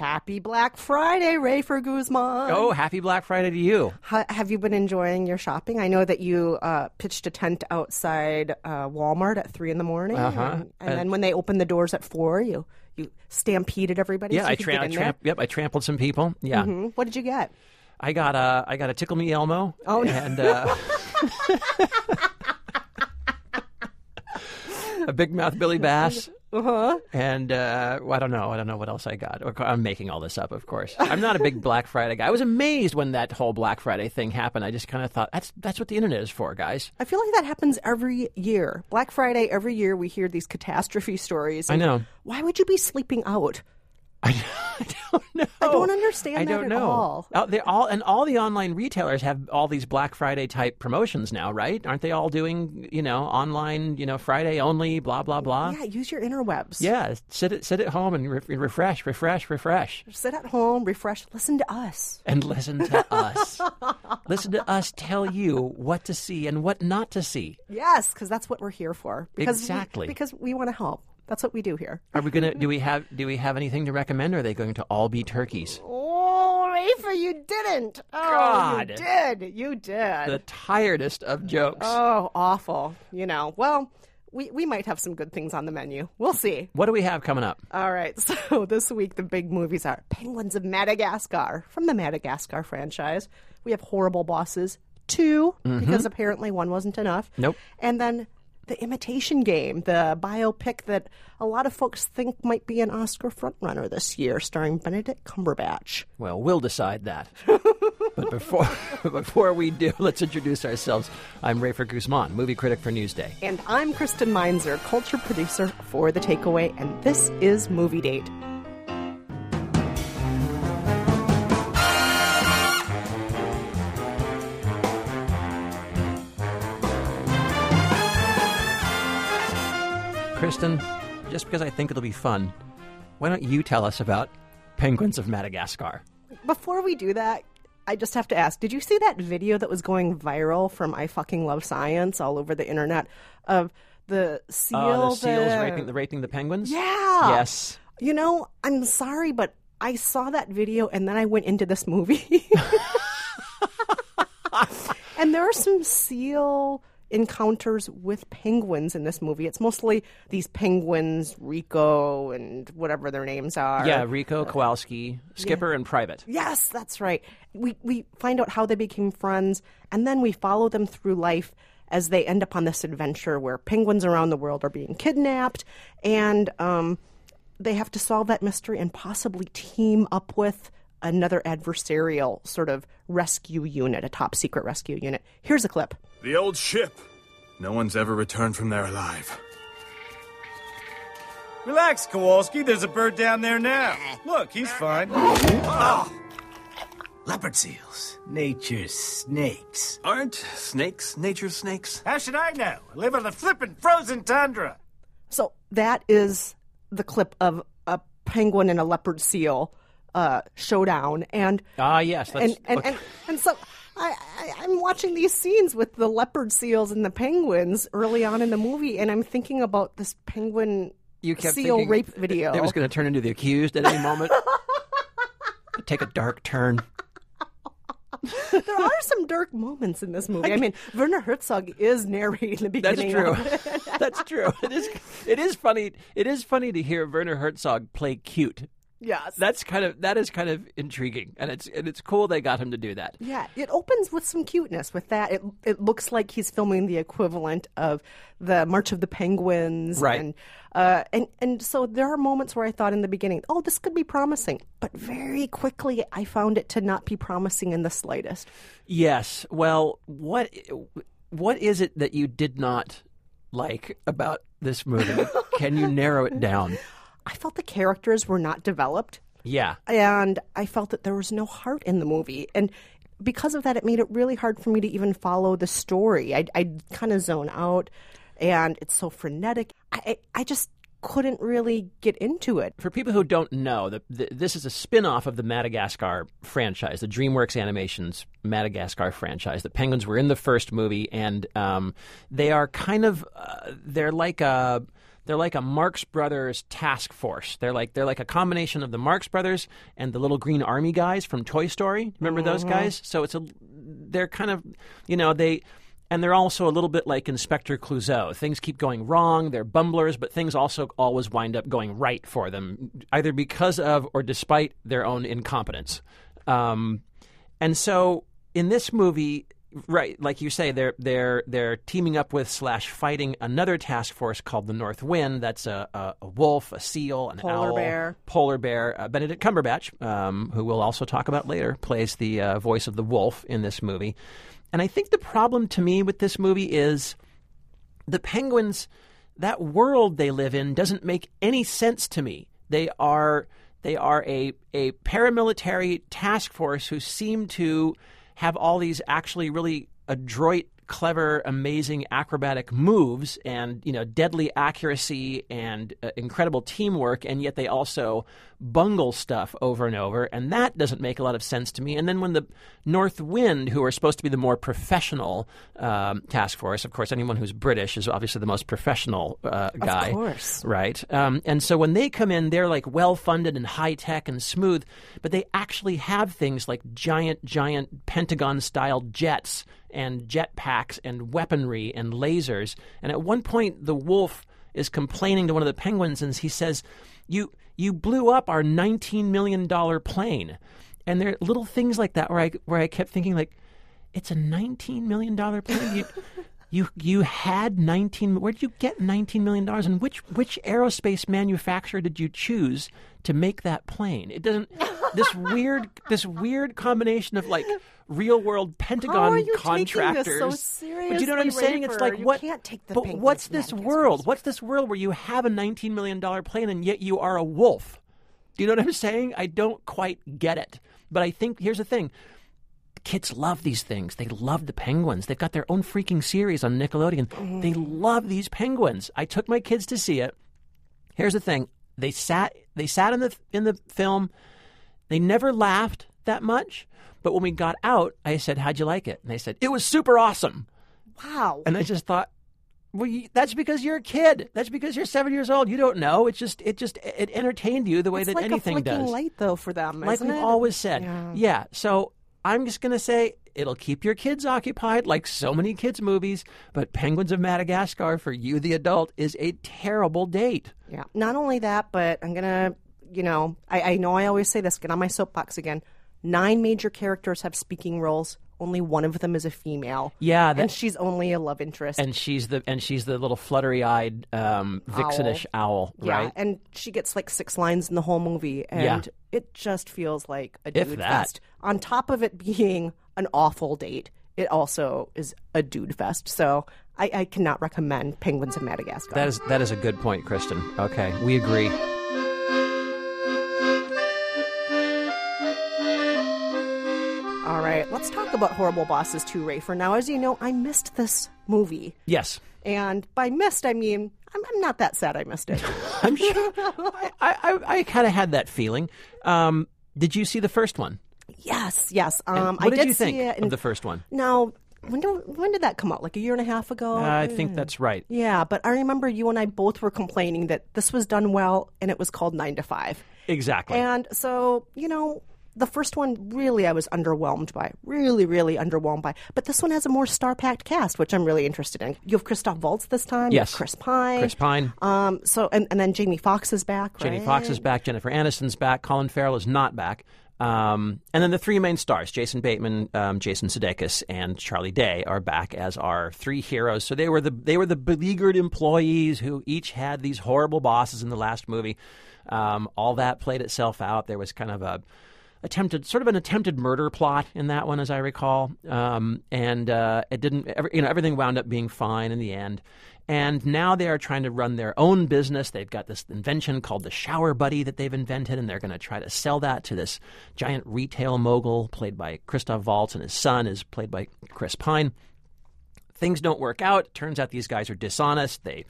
Happy Black Friday, Rafer Guzman. Oh, happy Black Friday to you. Ha- have you been enjoying your shopping? I know that you uh, pitched a tent outside uh, Walmart at three in the morning, Uh-huh. and, and then when they opened the doors at four, you you stampeded everybody. Yeah, so I, tra- I tramp- Yep, I trampled some people. Yeah, Mhm. What did you get? I got a I got a tickle me Elmo. Oh, and uh, a big mouth Billy Bass. Uh huh. And uh, well, I don't know. I don't know what else I got. I'm making all this up, of course. I'm not a big Black Friday guy. I was amazed when that whole Black Friday thing happened. I just kind of thought that's that's what the internet is for, guys. I feel like that happens every year. Black Friday, every year we hear these catastrophe stories. I know. Why would you be sleeping out? I, don't know. I don't understand I don't at know. all. They all and all the online retailers have all these Black Friday type promotions now, right? Aren't they all doing you know online you know Friday only blah blah blah? Yeah, use your interwebs. Yeah, sit at sit at home and re- refresh, refresh, refresh, Sit at home, refresh, listen to us. and listen to us. listen to us tell you what to see and what not to see. Yes, because that's what we're here for. Because we- Exactly. because we want to help. That's what we do here. Are we gonna? Do we have? Do we have anything to recommend? Or are they going to all be turkeys? Oh, Rafer, you didn't. Oh, God. you did. You did. The tiredest of jokes. oh, awful. You know, well, we, we might have some good things on the menu. We'll see. what do we have coming up? All right, so this week the big movies are Penguins of Madagascar from the Madagascar franchise. We have Horrible Bosses 2, mm-hmm. because apparently one wasn't enough. Nope. And then The Imitation Game, the biopic that a lot of folks think might be an Oscar frontrunner this year, starring Benedict Cumberbatch. Well, we'll decide that. but before before we do, let's introduce ourselves. I'm Rafer Guzman, movie critic for Newsday. And I'm Kristen Meinzer, culture producer for The Takeaway, and this is Movie Date. Kristen, just because I think it'll be fun, why don't you tell us about Penguins of Madagascar? Before we do that, I just have to ask Did you see that video that was going viral from I Fucking Love Science all over the internet of the seal? Uh, the seals that- raping the raping the penguins. Yeah. Yes. You know, I'm sorry, but I saw that video and then I went into this movie. and there are some seal encounters with penguins in this movie. It's mostly these penguins, Rico and whatever their names are. Yeah, Rico Kowalski, Skipper, and Private. Yes, that's right. We we find out how they became friends, and then we follow them through life as they end up on this adventure where penguins around the world are being kidnapped, and um, they have to solve that mystery and possibly team up with another adversarial sort of rescue unit, a top secret rescue unit. Here's a clip. The old ship. No one's ever returned from there alive. Relax, Kowalski. There's a bird down there now. Look, he's fine. Ah! Leopard seals. Nature's snakes. Aren't snakes nature's snakes? How should I know? I live on the flippin' frozen tundra. So that is the clip of a penguin and a leopard seal uh, showdown, and Ah, yes. Let's, and and, okay. and and so I, I I'm watching these scenes with the leopard seals and the penguins early on in the movie, and I'm thinking about this penguin you kept seal thinking rape video. It was going to turn into the accused at any moment. Take a dark turn. there are some dark moments in this movie. I mean, Werner Herzog is narrating the That's beginning. true. of it. That's true. It is. It is funny. It is funny to hear Werner Herzog play cute. Yes. That's kind of that is kind of intriguing, and it's and it's cool they got him to do that. Yeah, it opens with some cuteness. With that, it it looks like he's filming the equivalent of the March of the Penguins, Right. And uh, and and so there are moments where I thought in the beginning, oh, this could be promising, but very quickly I found it to not be promising in the slightest. Yes. Well, what what is it that you did not like about this movie? Can you narrow it down? I felt the characters were not developed, Yeah. and I felt that there was no heart in the movie, and. Because of that, it made it really hard for me to even follow the story. I I kind of zone out, and it's so frenetic. I I, I just couldn't really get into it. For people who don't know, the, the, this is a spin off of the Madagascar franchise, the DreamWorks Animations Madagascar franchise. The penguins were in the first movie, and um, they are kind of, uh, they're like a. they're like a Marx Brothers task force. They're like they're like a combination of the Marx Brothers and the little green army guys from Toy Story. Remember those guys? So it's a they're kind of you know they and they're also a little bit like Inspector Clouseau. Things keep going wrong. They're bumblers, but things also always wind up going right for them, either because of or despite their own incompetence. Um, and so in this movie, right, like you say, they're they're they're teaming up with slash fighting another task force called the North Wind. That's a, a, a wolf, a seal, an Polar owl, bear. polar bear. Uh, Benedict Cumberbatch, um, who we'll also talk about later, plays the uh, voice of the wolf in this movie. And I think the problem to me with this movie is the penguins, that world they live in doesn't make any sense to me. They are they are a a paramilitary task force who seem to have all these actually really adroit clever amazing acrobatic moves and you know deadly accuracy and uh, incredible teamwork and yet they also bungle stuff over and over and that doesn't make a lot of sense to me and then when the north wind who are supposed to be the more professional um, task force of course anyone who's british is obviously the most professional uh, guy course. right? Um, and so when they come in, they're like well funded and high tech and smooth, but they actually have things like giant, giant Pentagon style jets and jetpacks and weaponry and lasers. And at one point, the wolf is complaining to one of the penguins, and he says, "You you blew up our nineteen million dollar plane." And there are little things like that where I where I kept thinking like, it's a nineteen million dollar plane. You, you you had nineteen. Where did you get nineteen million dollars? And which which aerospace manufacturer did you choose to make that plane? It doesn't. This weird this weird combination of like real world Pentagon How are you taking this contractors. so but you know what I'm saying? It's like You what? can't take the but what's this world? What's this world where you have a nineteen million dollar plane and yet you are a wolf? Do you know what I'm saying? I don't quite get it. But I think here's the thing kids love these things. They love the penguins. They've got their own freaking series on Nickelodeon. They love these penguins. I took my kids to see it. Here's the thing. They sat they sat in the in the film. They never laughed that much, but when we got out, I said, "How'd you like it?" And they said, "It was super awesome." Wow. And I just thought, well, you, that's because you're a kid. That's because you're seven years old. You don't know. It's just it just it entertained you the way it's that like anything a does light, though, for them. like we've it? always said. Yeah. So I'm just going to say it'll keep your kids occupied, like so many kids' movies. But Penguins of Madagascar for you, the adult, is a terrible date. Yeah. Not only that, but I'm gonna, you know, I, I know I always say this. Get on my soapbox again. Nine major characters have speaking roles. Only one of them is a female. Yeah, that- and she's only a love interest. And she's the and she's the little fluttery-eyed, um, vixenish owl, yeah, right? and she gets like six lines in the whole movie, and Yeah. it just feels like a dude fest. On top of it being an awful date, it also is a dude fest. So I, I cannot recommend Penguins of Madagascar. That is that is a good point, Kristen. Okay, we agree. Right, let's talk about Horrible Bosses 2, Rafer. Now, as you know, I missed this movie. Yes, And by missed, I mean, I'm, I'm not that sad I missed it. I'm sure. I I, I kind of had that feeling. Um, did you see the first one? yes, yes. Um, what I did, did you think see it. of the first one? Now, when, do, when did that come out? Like a year and a half ago? I think that's right. Yeah, but I remember you and I both were complaining that this was done well and it was called 9 to 5. Exactly. And so, you know, the first one really I was underwhelmed by. Really, really underwhelmed by. But this one has a more star packed cast, which I'm really interested in. You have Christoph Waltz this time. Yes. Chris Pine. Chris Pine. Um, so and, and then Jamie Foxx is back. Jenny right? Fox is back. Jennifer Aniston's back. Colin Farrell is not back. Um, and then the three main stars, Jason Bateman, um, Jason Sudeikis, and Charlie Day, are back as our three heroes. So they were the they were the beleaguered employees who each had these horrible bosses in the last movie. Um, all that played itself out. There was kind of a attempted sort of an attempted murder plot in that one, as I recall, um, and uh, it didn't. Every, you know, everything wound up being fine in the end. And now they are trying to run their own business. They've got this invention called the Shower Buddy that they've invented, and they're going to try to sell that to this giant retail mogul played by Christoph Waltz, and his son is played by Chris Pine things don't work out. Turns out these guys are dishonest. They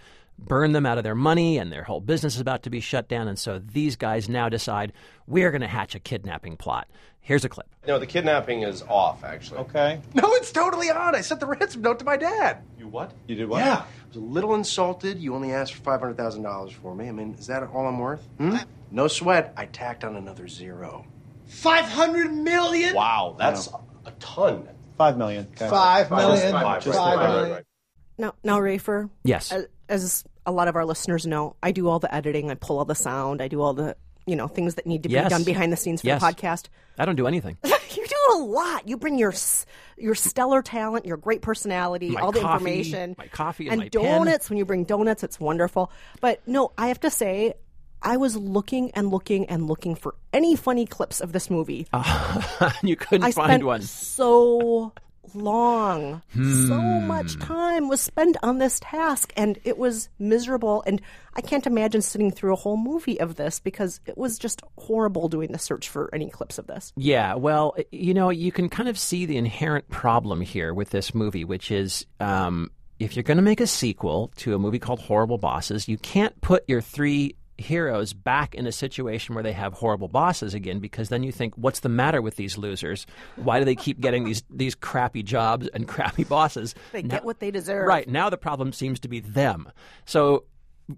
burn them out of their money, and their whole business is about to be shut down. And so these guys now decide we're going to hatch a kidnapping plot. Here's a clip. No, the kidnapping is off, actually. Okay. No, it's totally on. I sent the ransom note to my dad. You what? You did what? Yeah. I was a little insulted. You only asked for $500,000 for me. I mean, is that all I'm worth? Hmm? No sweat. I tacked on another zero. 500 million? Wow, that's a ton. Five million. Okay. Five million. Five, Five right, right, million. right. Now, now, Rafer. Yes. As, as a lot of our listeners know, I do all the editing. I pull all the sound. I do all the you know things that need to Yes. be done behind the scenes for Yes. the podcast. I don't do anything. you do a lot. You bring your your stellar talent, your great personality, My all the coffee, information, my coffee and and my pen. donuts. When you bring donuts, it's wonderful. But no, I have to say, I was looking and looking and looking for any funny clips of this movie. you couldn't I find spent one. so long. So Hmm. much time was spent on this task and it was miserable and I can't imagine sitting through a whole movie of this because it was just horrible doing the search for any clips of this. Yeah, well, you know, you can kind of see the inherent problem here with this movie, which is um, if you're going to make a sequel to a movie called Horrible Bosses, you can't put your three heroes back in a situation where they have horrible bosses again because then you think what's the matter with these losers why do they keep getting these these crappy jobs and crappy bosses They Now- get what they deserve. Right now, the problem seems to be them. So,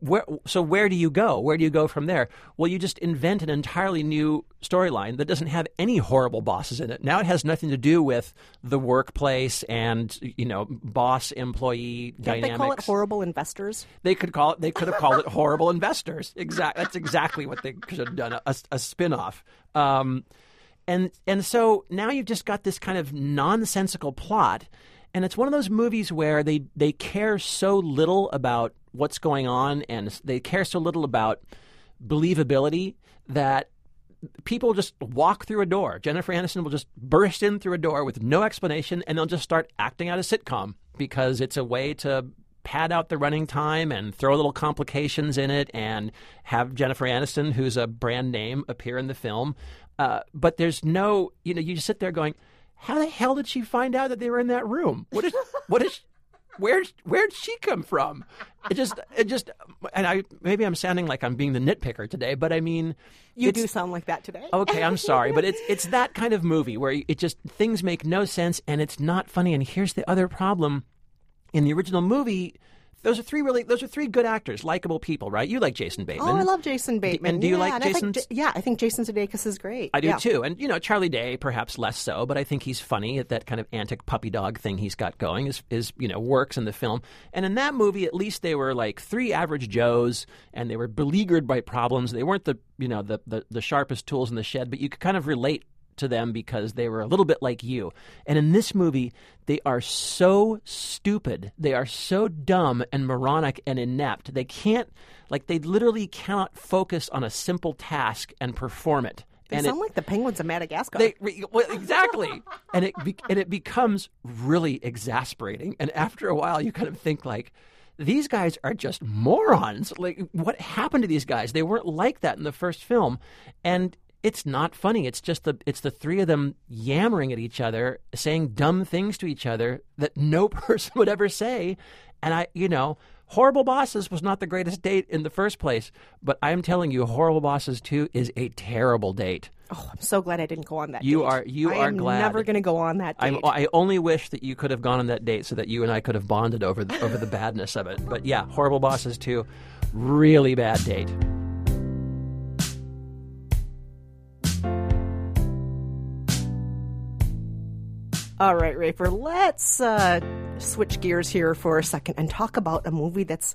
where so where do you go? Where do you go from there? Well, you just invent an entirely new storyline that doesn't have any horrible bosses in it. Now it has nothing to do with the workplace and you know boss employee Can't dynamics. they call it horrible investors? They could call it. They could have called it horrible investors. Exact. That's exactly what they could have done. A, a spin-off. Um, and and so now you've just got this kind of nonsensical plot, and it's one of those movies where they they care so little about what's going on, and they care so little about believability that people just walk through a door. Jennifer Aniston will just burst in through a door with no explanation, and they'll just start acting out a sitcom because it's a way to pad out the running time and throw little complications in it and have Jennifer Aniston, who's a brand name, appear in the film. Uh, but there's no, you know, you just sit there going, how the hell did she find out that they were in that room? What is, what is, where where'd she come from? It just it just and I maybe I'm sounding like I'm being the nitpicker today, but I mean You do sound like that today. Okay, I'm sorry, but it's it's that kind of movie where it just things make no sense and it's not funny. And here's the other problem: in the original movie, those are three really those are three good actors, likable people, right? You like Jason Bateman. Oh, I love Jason Bateman. and do you yeah, like I think Jason- J- yeah, I think Jason Sudeikis is great. I do yeah. too, and you know Charlie Day perhaps less so, but I think he's funny at that kind of antic puppy dog thing he's got going. Is is you know works in the film, and in that movie at least they were like three average Joes, and they were beleaguered by problems. They weren't the you know the the, the sharpest tools in the shed, but you could kind of relate to them because they were a little bit like you. And in this movie, they are so stupid. They are so dumb and moronic and inept. They can't like they literally cannot focus on a simple task and perform it. They and sound it, like the penguins of Madagascar. they well, exactly, and it be, and it becomes really exasperating. And after a while, you kind of think like, these guys are just morons. Like, what happened to these guys? They weren't like that in the first film, and it's not funny. It's just the it's the three of them yammering at each other, saying dumb things to each other that no person would ever say. And I, you know, Horrible Bosses was not the greatest date in the first place, but I'm telling you, Horrible Bosses 2 is a terrible date. oh, I'm so glad I didn't go on that. You date. are- you I are am glad. Never going to go on that I'm. I only wish that you could have gone on that date so that you and I could have bonded over the, over the badness of it. But yeah, Horrible Bosses 2, really bad date. All right, Rafer, let's uh, switch gears here for a second and talk about a movie that's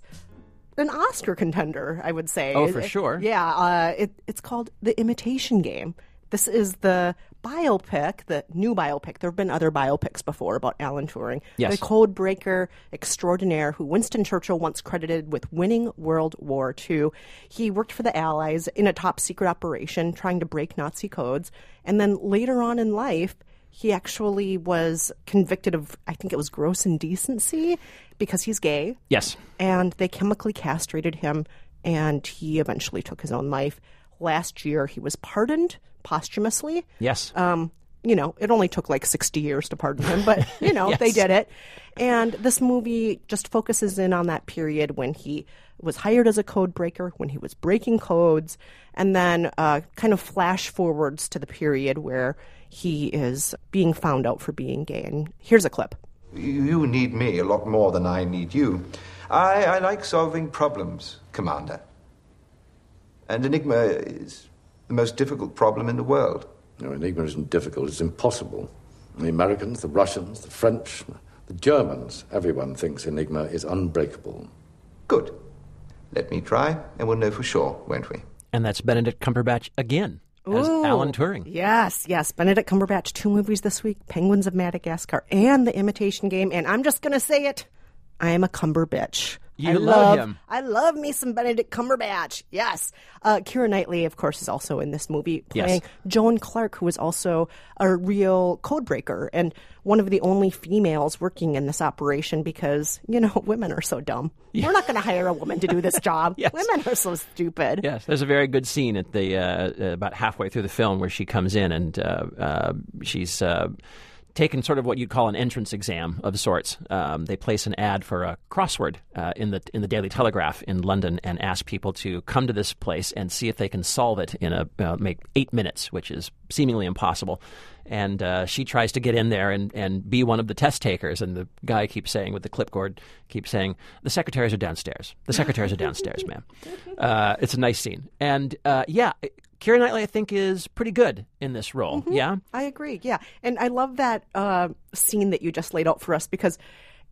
an Oscar contender, I would say. Oh, for It- sure. Yeah, uh, it, it's called The Imitation Game. This is the biopic, the new biopic. There have been other biopics before about Alan Turing. Yes. The code breaker extraordinaire who Winston Churchill once credited with winning World War II. He worked for the Allies in a top secret operation trying to break Nazi codes. And then later on in life, he actually was convicted of, I think it was gross indecency because he's gay. Yes. And they chemically castrated him, and he eventually took his own life. Last year, he was pardoned posthumously. Yes. Um, you know, it only took like 60 years to pardon him, but, you know, they did it. And this movie just focuses in on that period when he was hired as a code breaker, when he was breaking codes, and then uh, kind of flash forwards to the period where he is being found out for being gay. And here's a clip. You need me a lot more than I need you. I, I like solving problems, Commander. And Enigma is the most difficult problem in the world. No, Enigma isn't difficult, it's impossible. The Americans, the Russians, the French, the Germans, everyone thinks Enigma is unbreakable. Good. Let me try, and we'll know for sure, won't we? And that's Benedict Cumberbatch again as Ooh. Alan Turing. Yes, yes. Benedict Cumberbatch, two movies this week Penguins of Madagascar and The Imitation Game. And I'm just going to say it I am a Cumber bitch. You I love him. I love me some Benedict Cumberbatch. Yes. Uh, Keira Knightley, of course, is also in this movie playing Yes. Joan Clarke, who is also a real code breaker and one of the only females working in this operation because, you know, women are so dumb. We're not going to hire a woman to do this job. Yes. Women are so stupid. Yes, there's a very good scene at the uh, uh, about halfway through the film where she comes in and uh, uh, she's uh, taken sort of what you'd call an entrance exam of sorts. Um, they place an ad for a crossword uh, in the in the Daily Telegraph in London and ask people to come to this place and see if they can solve it in a uh, make eight minutes, which is seemingly impossible. And uh, she tries to get in there and, and be one of the test takers. And the guy keeps saying, with the clipboard, keeps saying, the secretaries are downstairs. The secretaries are downstairs, ma'am. Uh, it's a nice scene. And uh, yeah, Keira Knightley, I think, is pretty good in this role. Yeah? I agree. Yeah, and I love that uh, scene that you just laid out for us because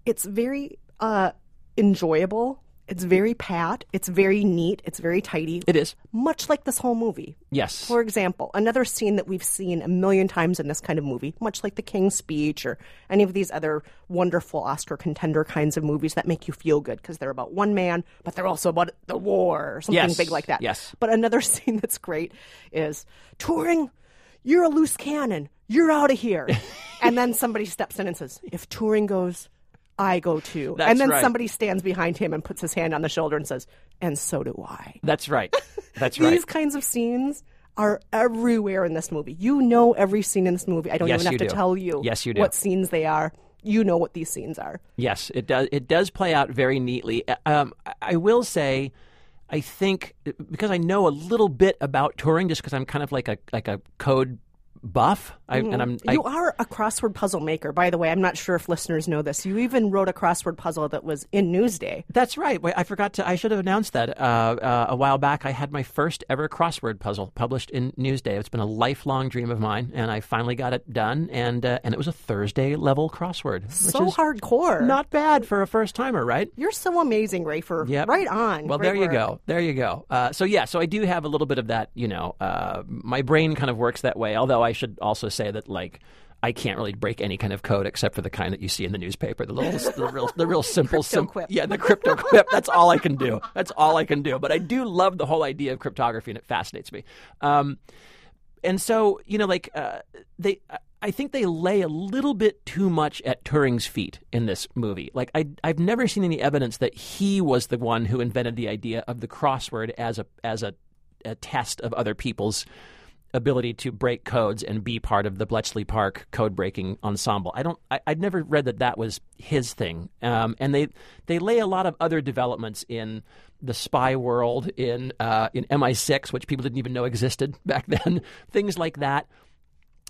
it's very uh, enjoyable. It's very pat. It's very neat. It's very tidy. It is. much like this whole movie. Yes. For example, another scene that we've seen a million times in this kind of movie, much like The King's Speech or any of these other wonderful Oscar contender kinds of movies that make you feel good because they're about one man, but they're also about the war or something Yes. big like that. Yes. But another scene that's great is Turing, you're a loose cannon. You're out of here. and then somebody steps in and says, if Turing goes, I go too. That's and then right. somebody stands behind him and puts his hand on the shoulder and says, and so do I. That's right. That's right. These kinds of scenes are everywhere in this movie. You know every scene in this movie. I don't Yes, even have to do. tell you Yes, you do. what scenes they are. You know what these scenes are. Yes, it does. It does play out very neatly. Um, I- I will say, I think because I know a little bit about Turing, just because I'm kind of like a like a code buff, I, and I'm I, you are a crossword puzzle maker, by the way. I'm not sure if listeners know this. You even wrote a crossword puzzle that was in Newsday. That's right. Wait, I forgot to. I should have announced that uh, uh, a while back. I had my first ever crossword puzzle published in Newsday. It's been a lifelong dream of mine, and I finally got it done. And uh, and it was a Thursday level crossword, So hardcore. not bad for a first timer, right? You're so amazing, Rafer. Yep. Right on. Well, Great there you work. go. There you go. Uh, so yeah, so I do have a little bit of that. You know, uh, my brain kind of works that way. Although I should also say that like. I can't really break any kind of code except for the kind that you see in the newspaper. The little, the real, the real simple, sim- quip. yeah, the crypto quip. That's all I can do. That's all I can do. But I do love the whole idea of cryptography, and it fascinates me. Um, and so you know, like uh, they, I think they lay a little bit too much at Turing's feet in this movie. Like I, I've never seen any evidence that he was the one who invented the idea of the crossword as a as a, a test of other people's ability to break codes and be part of the Bletchley Park code breaking ensemble. I don't. I, I'd never read that that was his thing. Um, and they they lay a lot of other developments in the spy world in uh, in MI6, which people didn't even know existed back then. Things like that.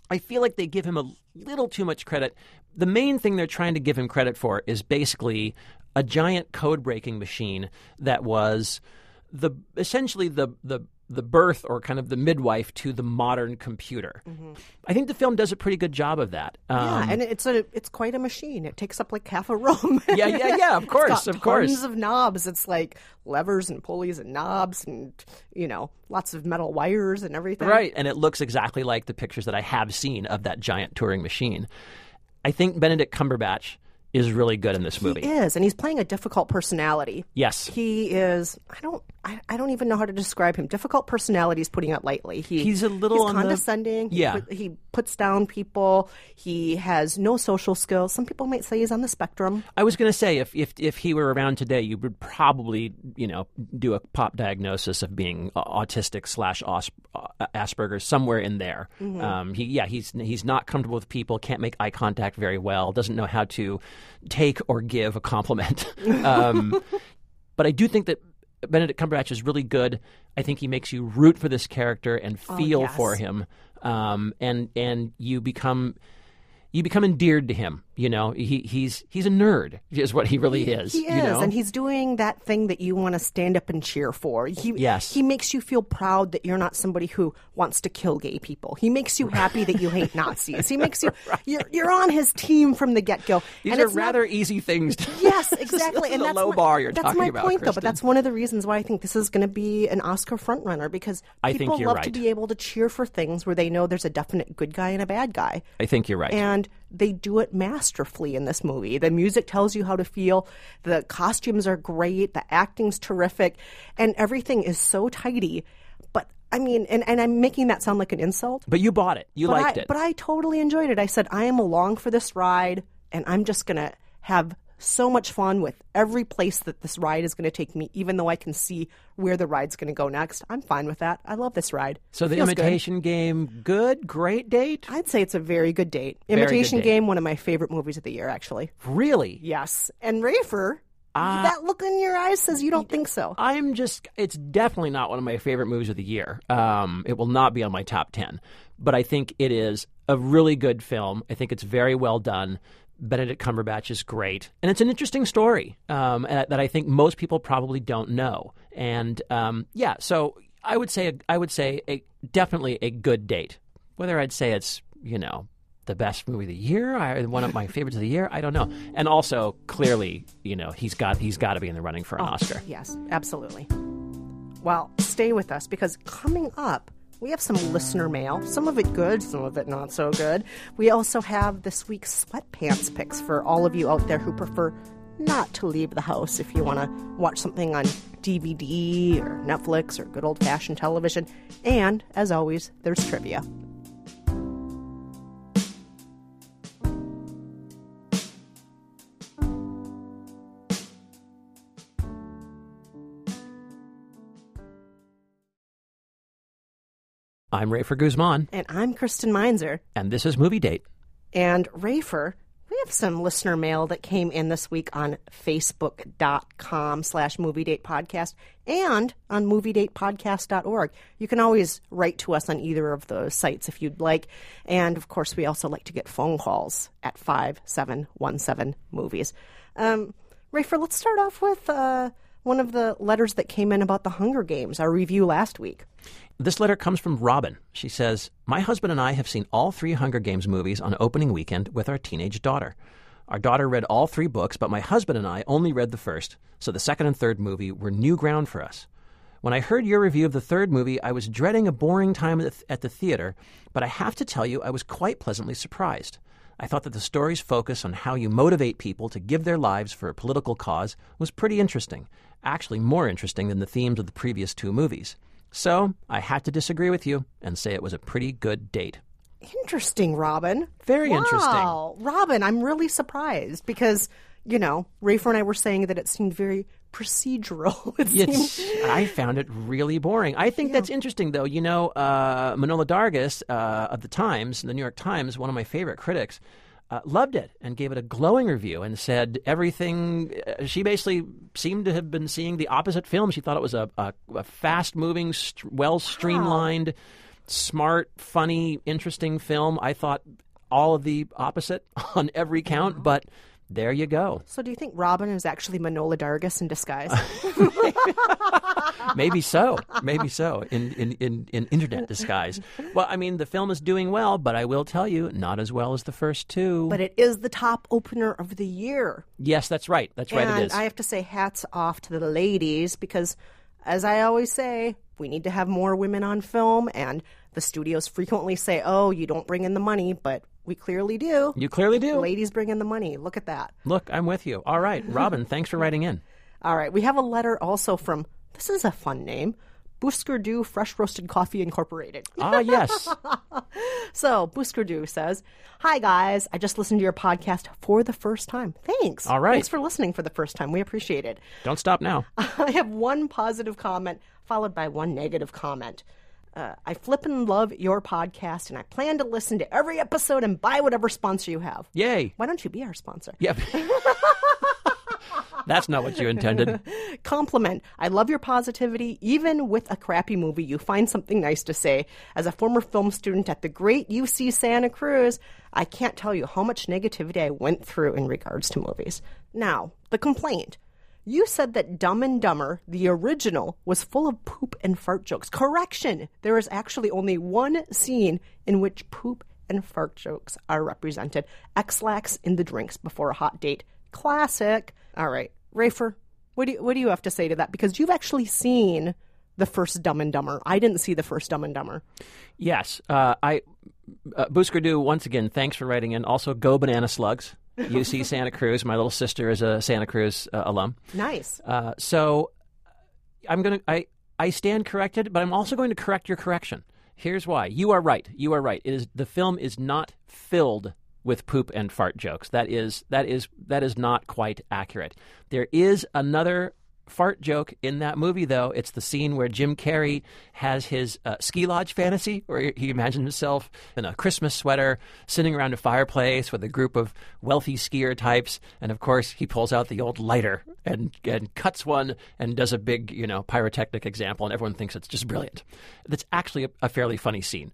I feel like they give him a little too much credit. The main thing they're trying to give him credit for is basically a giant code breaking machine that was the essentially the the the birth or kind of the midwife to the modern computer. I think the film does a pretty good job of that. Um, Yeah, and it's a it's quite a machine. It takes up like half a room. Yeah, yeah, yeah, of course, of course. Tons of knobs. It's like levers and pulleys and knobs and you know lots of metal wires and everything. Right, and it looks exactly like the pictures that I have seen of that giant Turing machine. I think Benedict Cumberbatch is really good in this movie. He is, and he's playing a difficult personality. Yes. He is. I don't. I, I don't even know how to describe him. Difficult personality is putting it lightly. He, He's a little he's on the- condescending. He Yeah. put- He, puts down people. He has no social skills. Some people might say he's on the spectrum. I was going to say if, if if he were around today, you would probably you know do a pop diagnosis of being autistic slash uh, Asperger's somewhere in there. Um, he yeah he's he's not comfortable with people, can't make eye contact very well, doesn't know how to take or give a compliment. um, but I do think that Benedict Cumberbatch is really good. I think he makes you root for this character and feel yes. for him, um, and and you become you become endeared to him. You know, he he's he's a nerd, is what he really is. He you is, know? and he's doing that thing that you want to stand up and cheer for. He, Yes. he makes you feel proud that you're not somebody who wants to kill gay people. He makes you happy that you hate Nazis. He makes you you're you're on his team from the get go. These and are it's not- rather easy things. To, Yes, exactly. and a that's low my, bar you're that's talking my about, point, though. But that's one of the reasons why I think this is going to be an Oscar frontrunner because people love to be able to cheer for things where they know there's a definite good guy and a bad guy. I think you're right. And they do it masterfully in this movie. The music tells you how to feel. The costumes are great. The acting's terrific. And everything is so tidy. But I mean, and, and I'm making that sound like an insult. but you bought it. You but liked I, it. But I totally enjoyed it. I said, I am along for this ride, and I'm just going to have so much fun with every place that this ride is going to take me, even though I can see where the ride's going to go next. I'm fine with that. I love this ride. so the Feels good. imitation game, good, great date. I'd say it's a very good date. Very good Imitation date. Game, one of my favorite movies of the year, actually. Really, Yes. And Rafer, Uh, that look in your eyes says you don't think so. I'm just. It's definitely not one of my favorite movies of the year. Um, it will not be on my top ten, but I think it is a really good film. I think it's very well done. Benedict Cumberbatch is great, and it's an interesting story um, that I think most people probably don't know. And um, yeah, so I would say I would say a, definitely a good date. Whether I'd say it's you know the best movie of the year, I, one of my favorites of the year, I don't know. And also clearly, you know, he's got he's got to be in the running for an Oscar. Yes, absolutely. Well, stay with us because coming up, we have some listener mail. Some of it good, some of it not so good. We also have this week's sweatpants picks for all of you out there who prefer not to leave the house if you want to watch something on DVD or Netflix or good old fashioned television. And, as always, there's trivia. I'm Rafer Guzman, And I'm Kristen Meinzer. and this is Movie Date. And Rafer, we have some listener mail that came in this week on facebook.com slash movie date podcast and on moviedatepodcast.org. You can always write to us on either of those sites if you'd like. And of course, we also like to get phone calls at 5717 movies. Um, Rafer, let's start off with uh, one of the letters that came in about the Hunger Games, our review last week. This letter comes from Robin. She says, My husband and I have seen all three Hunger Games movies on opening weekend with our teenage daughter. Our daughter read all three books, but my husband and I only read the first, so the second and third movie were new ground for us. When I heard your review of the third movie, I was dreading a boring time at the, theater, but I have to tell you, I was quite pleasantly surprised. I thought that the story's focus on how you motivate people to give their lives for a political cause was pretty interesting, actually, more interesting than the themes of the previous two movies. So, I had to disagree with you and say it was a pretty good date. Interesting, Robin. Very wow. interesting. Robin, I'm really surprised because, you know, Rafer and I were saying that it seemed very procedural. It It's, I found it really boring. I think that's interesting, though. You know, uh, Manohla Dargis uh, of the Times, the New York Times, one of my favorite critics, uh, loved it and gave it a glowing review and said everything. Uh, she basically seemed to have been seeing the opposite film. She thought it was a, a, a fast moving, st- well streamlined, smart, funny, interesting film. I thought all of the opposite on every count, but there you go. so, do you think Robin is actually Manohla Dargis in disguise? Maybe so. Maybe so. In, in, in, in internet disguise. Well, I mean, the film is doing well, but I will tell you, not as well as the first two. but it is the top opener of the year. yes, that's right. That's right. it is. I have to say, hats off to the ladies because, as I always say, we need to have more women on film. And the studios frequently say, oh, you don't bring in the money, but we clearly do. you clearly do. Ladies bring in the money. Look at that. Look, I'm with you. All right, Robin. thanks for writing in. All right, we have a letter also from, this is a fun name, Busker Du Fresh Roasted Coffee Incorporated. Ah, yes. So, Buskerdu says, Hi, guys. I just listened to your podcast for the first time. Thanks. All right. Thanks for listening for the first time. We appreciate it. Don't stop now. I have one positive comment followed by one negative comment. Uh, I flip and love your podcast, and I plan to listen to every episode and buy whatever sponsor you have. Yay. Why don't you be our sponsor? Yep. That's not what you intended. Compliment. I love your positivity. Even with a crappy movie, you find something nice to say. As a former film student at the great UC Santa Cruz, I can't tell you how much negativity I went through in regards to movies. Now, the complaint. You said that Dumb and Dumber, the original, was full of poop and fart jokes. Correction! There is actually only one scene in which poop and fart jokes are represented. Ex-Lax in the drinks before a hot date. Classic. All right, Rafer, what do you, what do you have to say to that? Because you've actually seen the first Dumb and Dumber. I didn't see the first Dumb and Dumber. Yes. Uh, I, uh, Buskerdu, once again, thanks for writing in. Also, go banana slugs. UC Santa Cruz. My little sister is a Santa Cruz uh, alum. Nice. Uh, so I'm going to, I, I stand corrected, but I'm also going to correct your correction. Here's why. You are right. You are right. It is the film is not filled with poop and fart jokes. That is that is that is not quite accurate. There is another fart joke in that movie, though. It's the scene where Jim Carrey has his uh, ski lodge fantasy, where he imagines himself in a Christmas sweater, sitting around a fireplace with a group of wealthy skier types, and of course he pulls out the old lighter and and cuts one and does a big, you know, pyrotechnic example, and everyone thinks it's just brilliant. That's actually a, a fairly funny scene.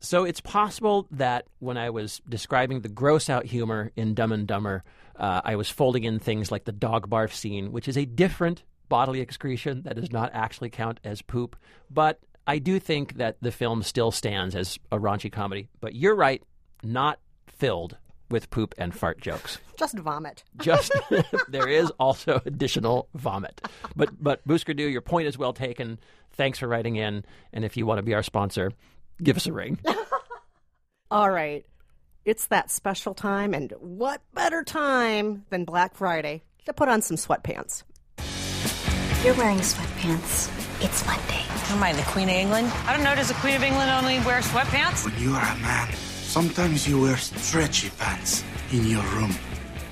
So it's possible that when I was describing the gross out humor in Dumb and Dumber, uh, I was folding in things like the dog barf scene, which is a different bodily excretion that does not actually count as poop. But I do think that the film still stands as a raunchy comedy. But you're right, not filled with poop and fart jokes. Just vomit. Just there is also additional vomit. But but Buskerdu, your point is well taken. Thanks for writing in. And if you want to be our sponsor, give us a ring. All right. It's that special time, and what better time than Black Friday to put on some sweatpants? You're wearing sweatpants. It's Monday. Who am I, the Queen of England? I don't know. Does the Queen of England only wear sweatpants? When you are a man, sometimes you wear stretchy pants in your room.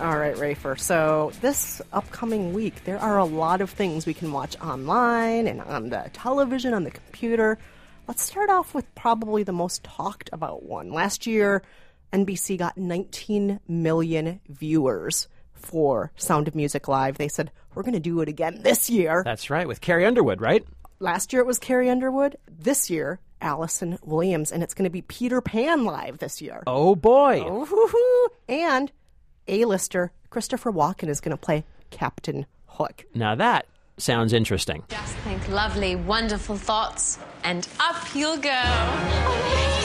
All right, Rafer. So, this upcoming week, there are a lot of things we can watch online and on the television, on the computer. Let's start off with probably the most talked about one. Last year, NBC got 19 million viewers for Sound of Music Live. They said, we're going to do it again this year. That's right, with Carrie Underwood, right? Last year it was Carrie Underwood. This year, Allison Williams. And it's going to be Peter Pan Live this year. Oh boy. Ooh, and A-lister Christopher Walken is going to play Captain Hook. Now that sounds interesting. Just think lovely, wonderful thoughts, and up you'll go.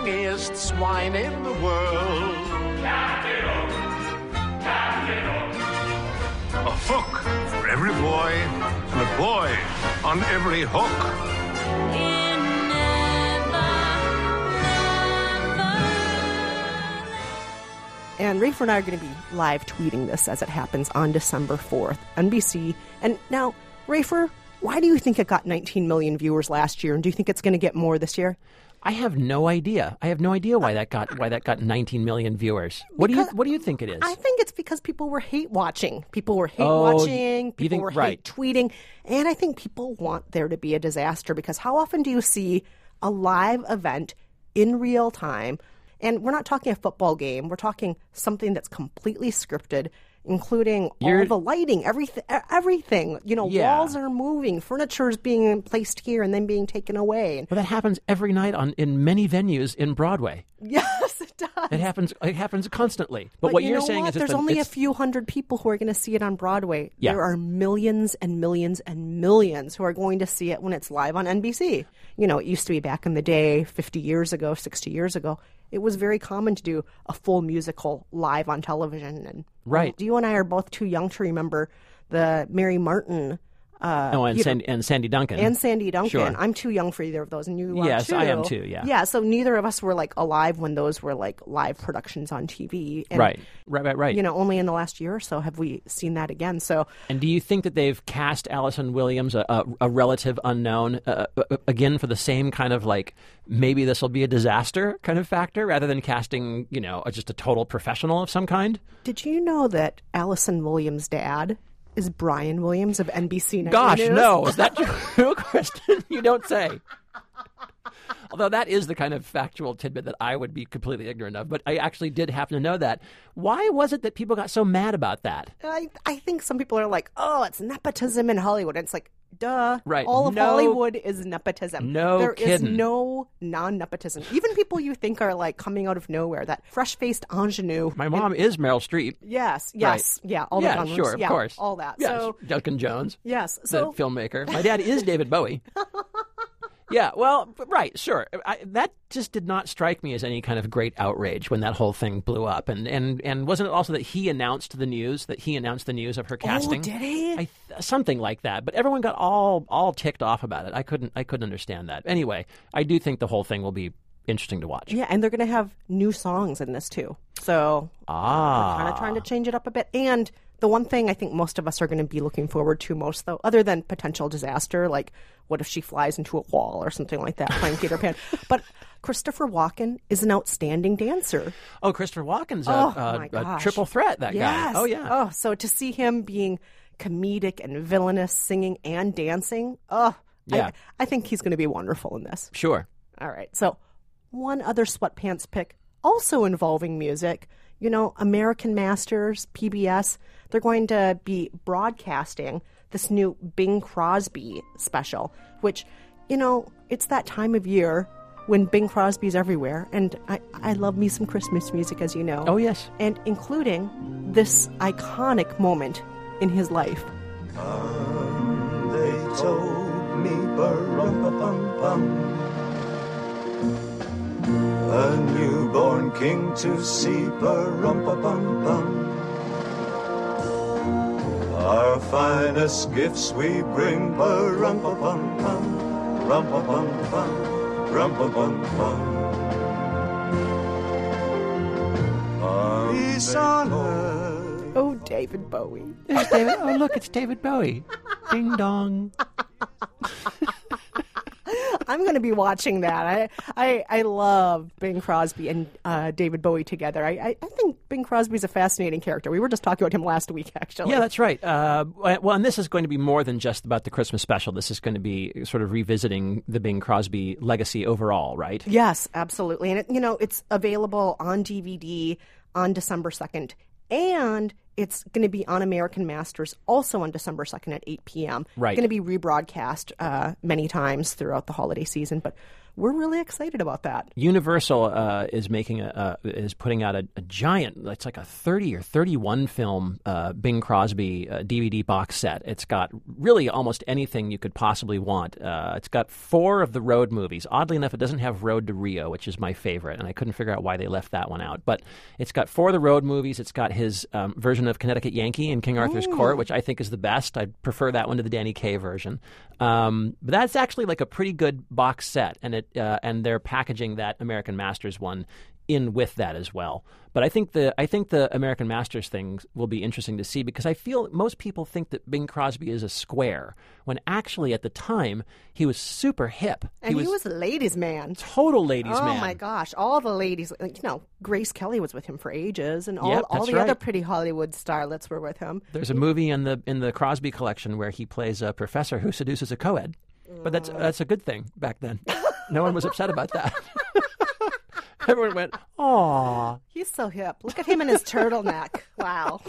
Swiniest swine in the world. A hook for every boy, and a boy on every hook. And Rafer and I are going to be live tweeting this as it happens on December 4th, NBC. And now, Rafer, why do you think it got 19 million viewers last year? And do you think it's going to get more this year? I have no idea. I have no idea why that got why that got 19 million viewers. What do you what do you think it is? I think it's because people were hate watching. People were hate Oh, watching. People think- were right. hate tweeting. And I think people want there to be a disaster because how often do you see a live event in real time? And we're not talking a football game. We're talking something that's completely scripted, including all You're- the lighting, everything. Everything. You know, Yeah. walls are moving, furniture is being placed here and then being taken away. Well, that happens every night on in many venues in Broadway. Yes, does. It happens. It happens constantly. But, what you you're know saying what? is, there's the- only a few hundred people who are going to see it on Broadway. Yeah. There are millions and millions and millions who are going to see it when it's live on NBC. You know, it used to be back in the day, 50 years ago, 60 years ago. It was very common to do a full musical live on television. And Right. you and I are both too young to remember the Mary Martin Uh, oh, and, you know, Sandy, and Sandy Duncan. and Sandy Duncan. Sure. I'm too young for either of those, and you are Yes, too. I am too, yeah. yeah. So neither of us were like alive when those were like live productions on TV. And, right, right, right, right. You know, only in the last year or so have we seen that again. So And do you think that they've cast Allison Williams, a, a, a relative unknown, uh, uh, again for the same kind of like maybe this will be a disaster kind of factor, rather than casting you know just a total professional of some kind? Did you know that Allison Williams' dad is Brian Williams of NBC Nightly Gosh, News? no, is that true, Kristen? You don't say. Although that is the kind of factual tidbit that I would be completely ignorant of, but I actually did happen to know that. Why was it that people got so mad about that? I, I think some people are like, oh, it's nepotism in Hollywood. And it's like, duh. Right. All of No- Hollywood is nepotism. No There is kidding. no non nepotism. Even people you think are like coming out of nowhere, that fresh faced ingenue. My mom is Meryl Streep. Yes, yes, yeah, all yeah, the sure, of yeah, course, all that. Yes, So Duncan Jones. Yes, the so- filmmaker. My dad is David Bowie. yeah, well, right, sure. I, that just did not strike me as any kind of great outrage when that whole thing blew up. And and and wasn't it also that he announced the news? That he announced the news of her casting? Oh, did he? I something like that. But everyone got all all ticked off about it. I couldn't I couldn't understand that. Anyway, I do think the whole thing will be interesting to watch. yeah, and they're going to have new songs in this too. So Ah, kind of trying to change it up a bit. And the one thing I think most of us are going to be looking forward to most, though, other than potential disaster, like what if she flies into a wall or something like that, playing Peter Pan. But Christopher Walken is an outstanding dancer. Oh, Christopher Walken's a, Oh, a- a triple threat. That yes. guy. Oh yeah. Oh, so to see him being comedic and villainous, singing and dancing, oh, Yeah. I, I think he's going to be wonderful in this. Sure. All right. So, one other sweatpants pick, also involving music. You know, American Masters, PBS, they're going to be broadcasting this new Bing Crosby special, which, you know, it's that time of year when Bing Crosby's everywhere. And I, I love me some Christmas music, as you know. Oh, yes. And including this iconic moment in his life. They told me, bum a newborn king to see, pa bum bum. Our finest gifts we bring, pa bum bum, bum rum bum bum, rum bum bum. Peace on. Oh, David Bowie. There's David. Oh, look, it's David Bowie. Ding dong. I'm going to be watching that. I, I I love Bing Crosby and uh, David Bowie together. I, I I think Bing Crosby's a fascinating character. We were just talking about him last week, actually. Yeah, that's right. Uh, well, and this is going to be more than just about the Christmas special. This is going to be sort of revisiting the Bing Crosby legacy overall, right? Yes, absolutely. And it, you know, it's available on DVD on December 2nd. And it's going to be on American Masters also on December 2nd at 8 p.m. Right. Going to be rebroadcast uh, many times throughout the holiday season. But we're really excited about that. Universal uh, is making a uh, is putting out a, a giant. It's like a thirty or thirty one film uh, Bing Crosby uh, DVD box set. It's got really almost anything you could possibly want. Uh, it's got four of the road movies. Oddly enough, it doesn't have Road to Rio, which is my favorite, and I couldn't figure out why they left that one out. But it's got four of the road movies. It's got his um, version of Connecticut Yankee in King Arthur's Court, which I think is the best. I prefer that one to the Danny Kaye version. Um, but that's actually like a pretty good box set, and it uh, and they're packaging that American Masters one in with that as well. But I think the I think the American Masters thing will be interesting to see because I feel most people think that Bing Crosby is a square when actually at the time he was super hip. And he was, a ladies' man. total ladies oh man. Oh my gosh, all the ladies, you know, Grace Kelly was with him for ages, and all, Yep, all the other pretty Hollywood starlets were with him. There's a movie in the in the Crosby collection where he plays a professor who seduces a co-ed. But that's mm. that's a good thing back then. No one was upset about that. Everyone went, "Aw." He's so hip. Look at him in his turtleneck. Wow.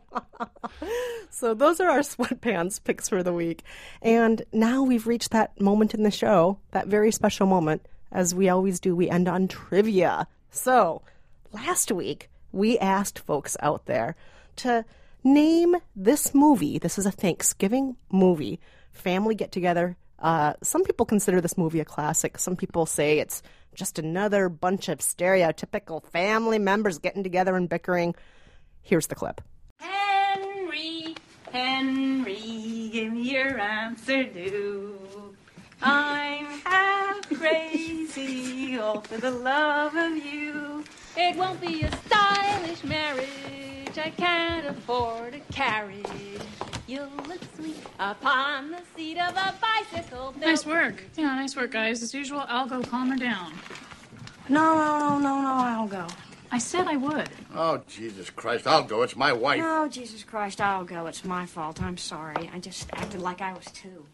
so those are our sweatpants picks for the week. And now we've reached that moment in the show, that very special moment. As we always do, we end on trivia. So last week, we asked folks out there to name this movie. This is a Thanksgiving movie, family get together. Uh, some people consider this movie a classic. Some people say it's just another bunch of stereotypical family members getting together and bickering. Here's the clip. Henry, Henry, give me your answer due. I'm half crazy, all for the love of you. It won't be a stylish marriage. I can't afford a carriage. You'll look sweet upon the seat of a bicycle. Nice work. Yeah, nice work, guys. As usual, I'll go calm her down. No, no, no, no, no, I'll go. I said I would. Oh, Jesus Christ, I'll go. It's my wife. No, Jesus Christ, I'll go. It's my fault. I'm sorry. I just acted like I was two.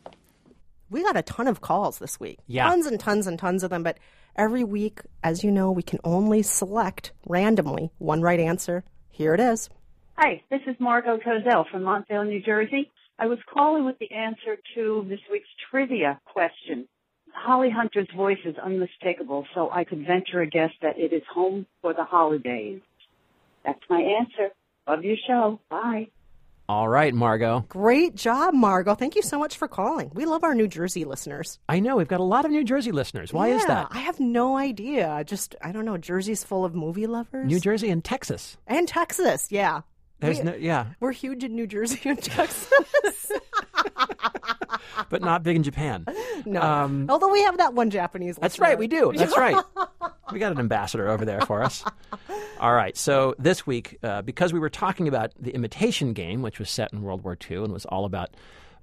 We got a ton of calls this week. Yeah. Tons and tons and tons of them. But every week, as you know, we can only select randomly one right answer. Here it is. Hi, this is Margot Cozell from Montvale, New Jersey. I was calling with the answer to this week's trivia question. Holly Hunter's voice is unmistakable, so I could venture a guess that it is home for the holidays. That's my answer. Love your show. Bye. All right, Margot. Great job, Margot. Thank you so much for calling. We love our New Jersey listeners. I know we've got a lot of New Jersey listeners. Why is that? I have no idea. Just, I don't know. Jersey's full of movie lovers. New Jersey and Texas. and Texas, yeah. There's We- no, yeah, We're huge in New Jersey and Texas. But not big in Japan. no. Um, Although we have that one Japanese That's listener. right, we do. That's right. We got an ambassador over there for us. All right, so this week, uh, because we were talking about the Imitation Game, which was set in World War II and was all about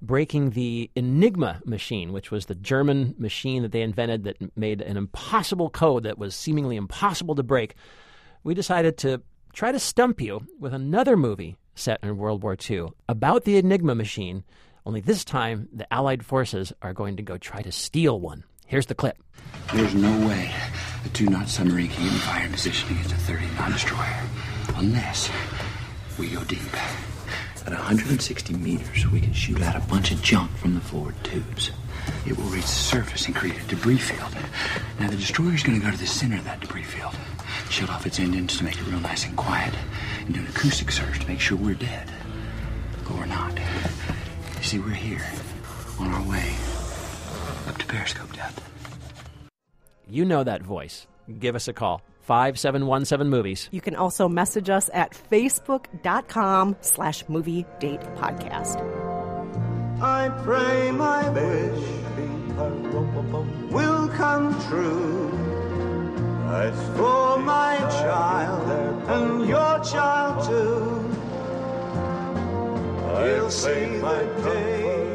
breaking the Enigma machine, which was the German machine that they invented that made an impossible code that was seemingly impossible to break, we decided to try to stump you with another movie set in World War II about the Enigma machine, only this time the Allied forces are going to go try to steal one. Here's the clip. There's no way a two knot submarine can get in position against a 30 knot destroyer unless we go deep. At 160 meters, we can shoot out a bunch of junk from the forward tubes. It will reach the surface and create a debris field. Now, the destroyer's going to go to the center of that debris field, shut off its engines to make it real nice and quiet, and do an acoustic search to make sure we're dead. Or not. You see, we're here on our way up to Periscope Depth. You know that voice. Give us a call. 5717 Movies. You can also message us at facebook.com slash movie date podcast. I pray my wish will come true. It's for my child and your child too. I'll sing my day.